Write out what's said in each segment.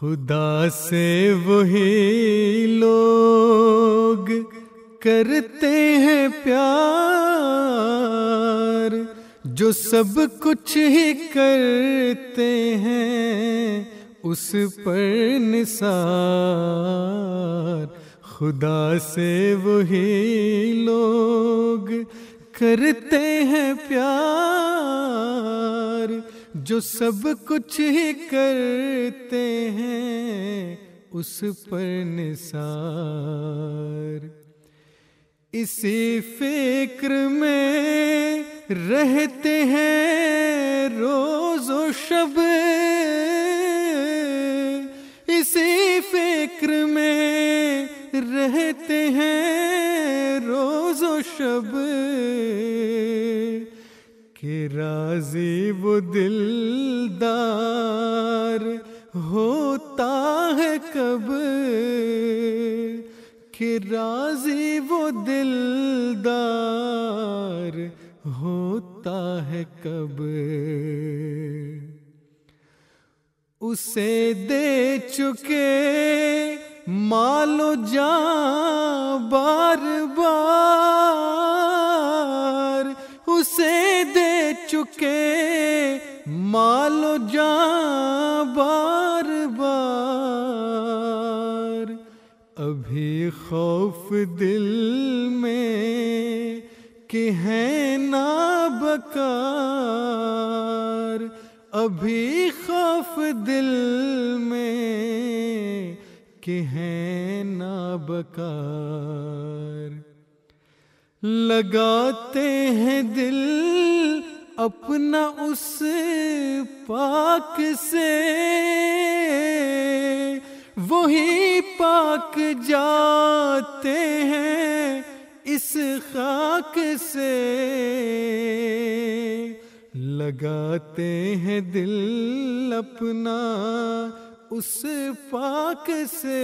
خدا سے وہی لوگ کرتے ہیں پیار، جو سب کچھ ہی کرتے ہیں، اس پر نثار۔ خدا سے وہی لوگ کرتے ہیں پیار جو سب کچھ ہی کرتے ہیں، اس پر نثار۔ اسی فکر میں رہتے ہیں روز و شب۔ اسی فکر میں رہتے ہیں روز و شب۔ کہ راضی وہ دلدار ہوتا ہے کب کہ راضی وہ دلدار ہوتا ہے کب اسے دے چکے مالو جان بار بار دے چکے مالو جان بار بار۔ ابھی خوف دل میں کہ ہے نا بکار۔ ابھی خوف دل میں کہ ہے نا بکار۔ لگاتے ہیں دل اپنا اس پاک سے وہی پاک جاتے ہیں اس خاک سے لگاتے ہیں دل اپنا اس پاک سے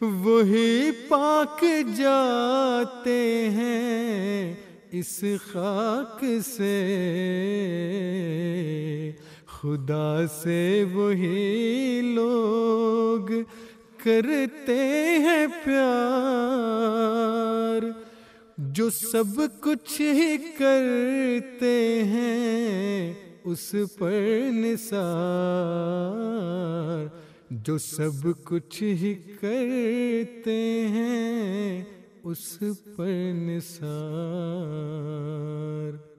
وہی پاک جاتے ہیں اس خاک سے خدا سے وہی لوگ کرتے ہیں پیار، جو سب کچھ ہی کرتے ہیں اس پر نثار، جو سب کچھ ہی کرتے ہیں اس پر نثار۔